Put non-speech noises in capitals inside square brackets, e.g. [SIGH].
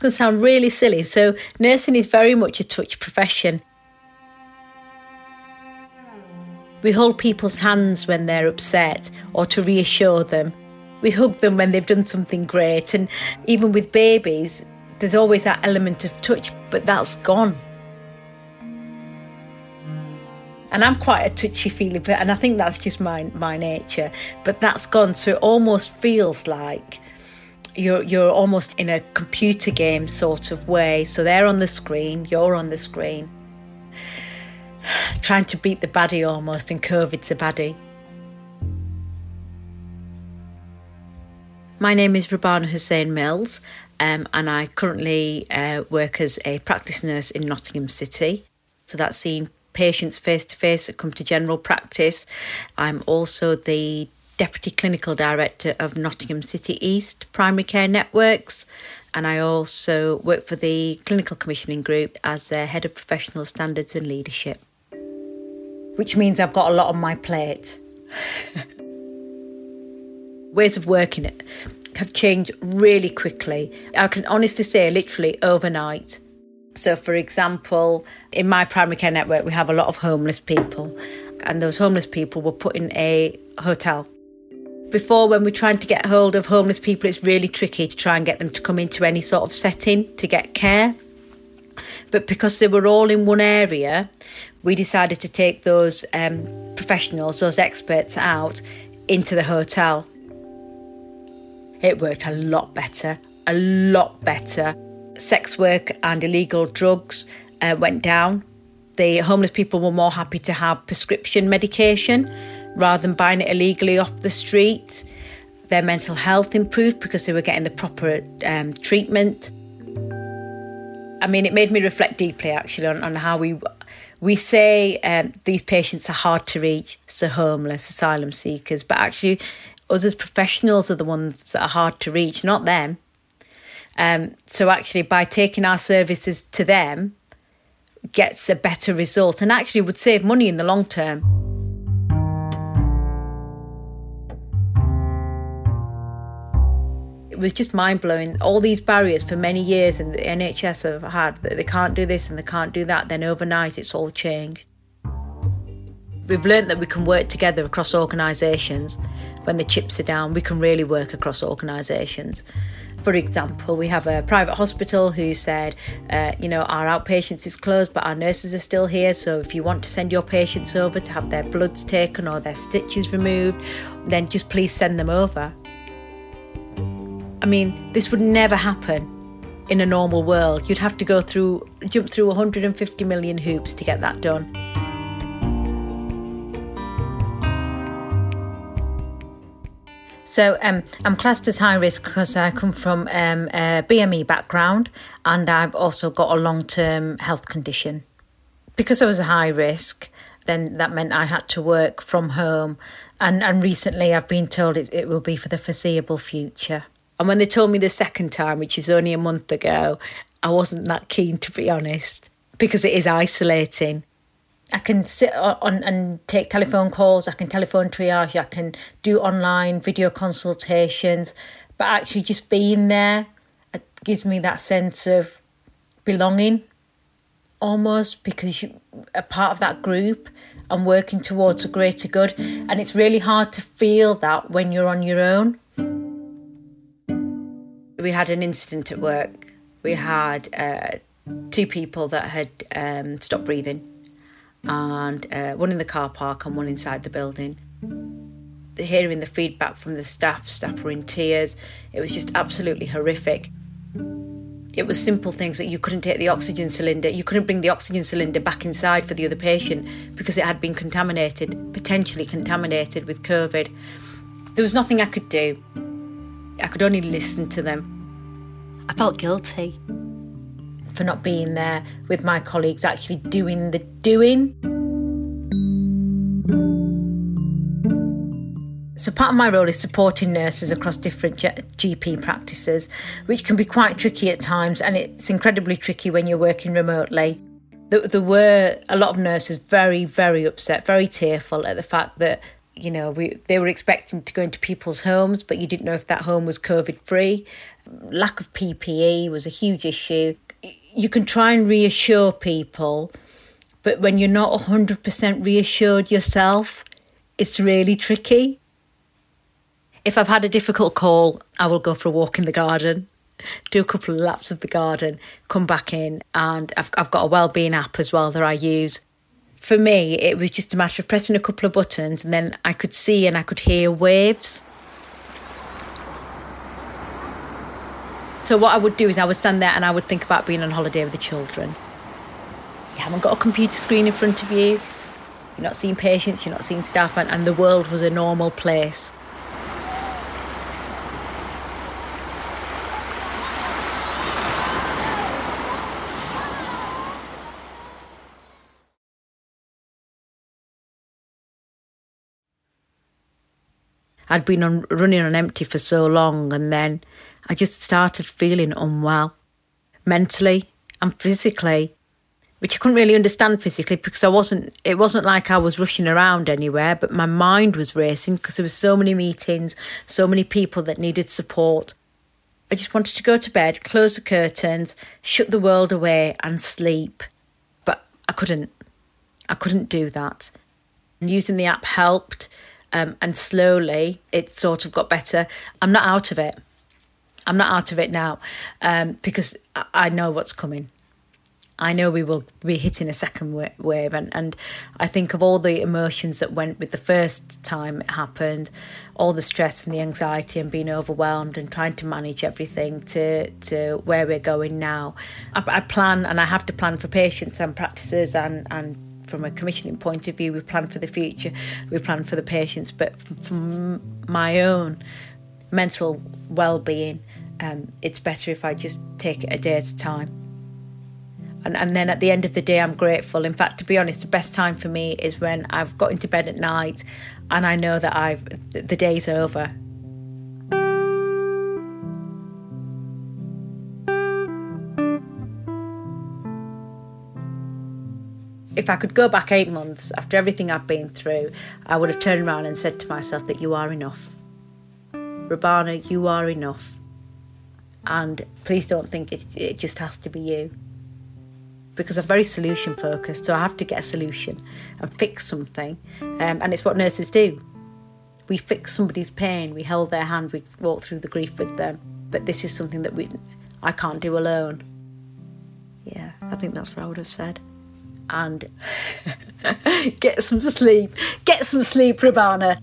It's going to sound really silly. So, nursing is very much a touch profession. We hold people's hands when they're upset or to reassure them. We hug them when they've done something great. And even with babies, there's always that element of touch, but that's gone. And I'm quite a touchy feeling, and I think that's just my my nature. But that's gone, so it almost feels like you're you're almost in a computer game sort of way. So they're on the screen, you're on the screen, [SIGHS] trying to beat the baddie almost, and COVID's a baddie. My name is Robana Hussein Mills, um, and I currently uh, work as a practice nurse in Nottingham City. So that's seeing patients face to face that come to general practice. I'm also the Deputy Clinical Director of Nottingham City East Primary Care Networks, and I also work for the Clinical Commissioning Group as their Head of Professional Standards and Leadership, which means I've got a lot on my plate. [LAUGHS] Ways of working have changed really quickly. I can honestly say, literally overnight. So, for example, in my primary care network, we have a lot of homeless people, and those homeless people were put in a hotel. Before, when we're trying to get hold of homeless people, it's really tricky to try and get them to come into any sort of setting to get care. But because they were all in one area, we decided to take those um, professionals, those experts out into the hotel. It worked a lot better, a lot better sex work and illegal drugs uh, went down. The homeless people were more happy to have prescription medication rather than buying it illegally off the street. Their mental health improved because they were getting the proper um, treatment. I mean, it made me reflect deeply actually on, on how we we say um, these patients are hard to reach, so homeless, asylum seekers, but actually, us as professionals are the ones that are hard to reach, not them. Um, so actually, by taking our services to them, gets a better result and actually would save money in the long term. Was just mind blowing. All these barriers for many years, and the NHS have had that they can't do this and they can't do that. Then overnight, it's all changed. We've learned that we can work together across organisations. When the chips are down, we can really work across organisations. For example, we have a private hospital who said, uh, you know, our outpatients is closed, but our nurses are still here. So if you want to send your patients over to have their bloods taken or their stitches removed, then just please send them over. I mean, this would never happen in a normal world. You'd have to go through, jump through 150 million hoops to get that done. So um, I'm classed as high risk because I come from um, a BME background and I've also got a long term health condition. Because I was a high risk, then that meant I had to work from home. And, and recently I've been told it, it will be for the foreseeable future. And when they told me the second time, which is only a month ago, I wasn't that keen to be honest because it is isolating. I can sit on and take telephone calls, I can telephone triage, I can do online video consultations, but actually just being there gives me that sense of belonging almost because you are a part of that group and working towards a greater good. And it's really hard to feel that when you're on your own. We had an incident at work. We had uh, two people that had um, stopped breathing and uh, one in the car park and one inside the building. Hearing the feedback from the staff, staff were in tears. It was just absolutely horrific. It was simple things that you couldn't take the oxygen cylinder, you couldn't bring the oxygen cylinder back inside for the other patient because it had been contaminated, potentially contaminated with COVID. There was nothing I could do. I could only listen to them. I felt guilty for not being there with my colleagues, actually doing the doing. So, part of my role is supporting nurses across different GP practices, which can be quite tricky at times, and it's incredibly tricky when you're working remotely. There were a lot of nurses very, very upset, very tearful at the fact that you know we they were expecting to go into people's homes, but you didn't know if that home was COVID free lack of PPE was a huge issue. You can try and reassure people, but when you're not 100% reassured yourself, it's really tricky. If I've had a difficult call, I will go for a walk in the garden, do a couple of laps of the garden, come back in, and I've, I've got a wellbeing app as well that I use. For me, it was just a matter of pressing a couple of buttons, and then I could see and I could hear waves. So what I would do is I would stand there and I would think about being on holiday with the children. You haven't got a computer screen in front of you. You're not seeing patients, you're not seeing staff, and, and the world was a normal place. I'd been on, running on empty for so long, and then I just started feeling unwell mentally and physically, which I couldn't really understand physically because I wasn't. It wasn't like I was rushing around anywhere, but my mind was racing because there were so many meetings, so many people that needed support. I just wanted to go to bed, close the curtains, shut the world away, and sleep. But I couldn't. I couldn't do that. And using the app helped. Um, and slowly it sort of got better. I'm not out of it. I'm not out of it now um, because I know what's coming. I know we will be hitting a second wave, and, and I think of all the emotions that went with the first time it happened, all the stress and the anxiety and being overwhelmed and trying to manage everything to to where we're going now. I, I plan and I have to plan for patients and practices and and from a commissioning point of view, we plan for the future, we plan for the patients, but from my own mental well-being, um, it's better if I just take it a day at a time. And, and then at the end of the day, I'm grateful. In fact, to be honest, the best time for me is when I've got into bed at night and I know that I've the day's over if I could go back eight months after everything I've been through, I would have turned around and said to myself that you are enough. Robana, you are enough. And please don't think it, it just has to be you. Because I'm very solution focused, so I have to get a solution and fix something. Um, and it's what nurses do. We fix somebody's pain, we hold their hand, we walk through the grief with them. But this is something that we, I can't do alone. Yeah, I think that's what I would have said and [LAUGHS] get some sleep. Get some sleep, Robana.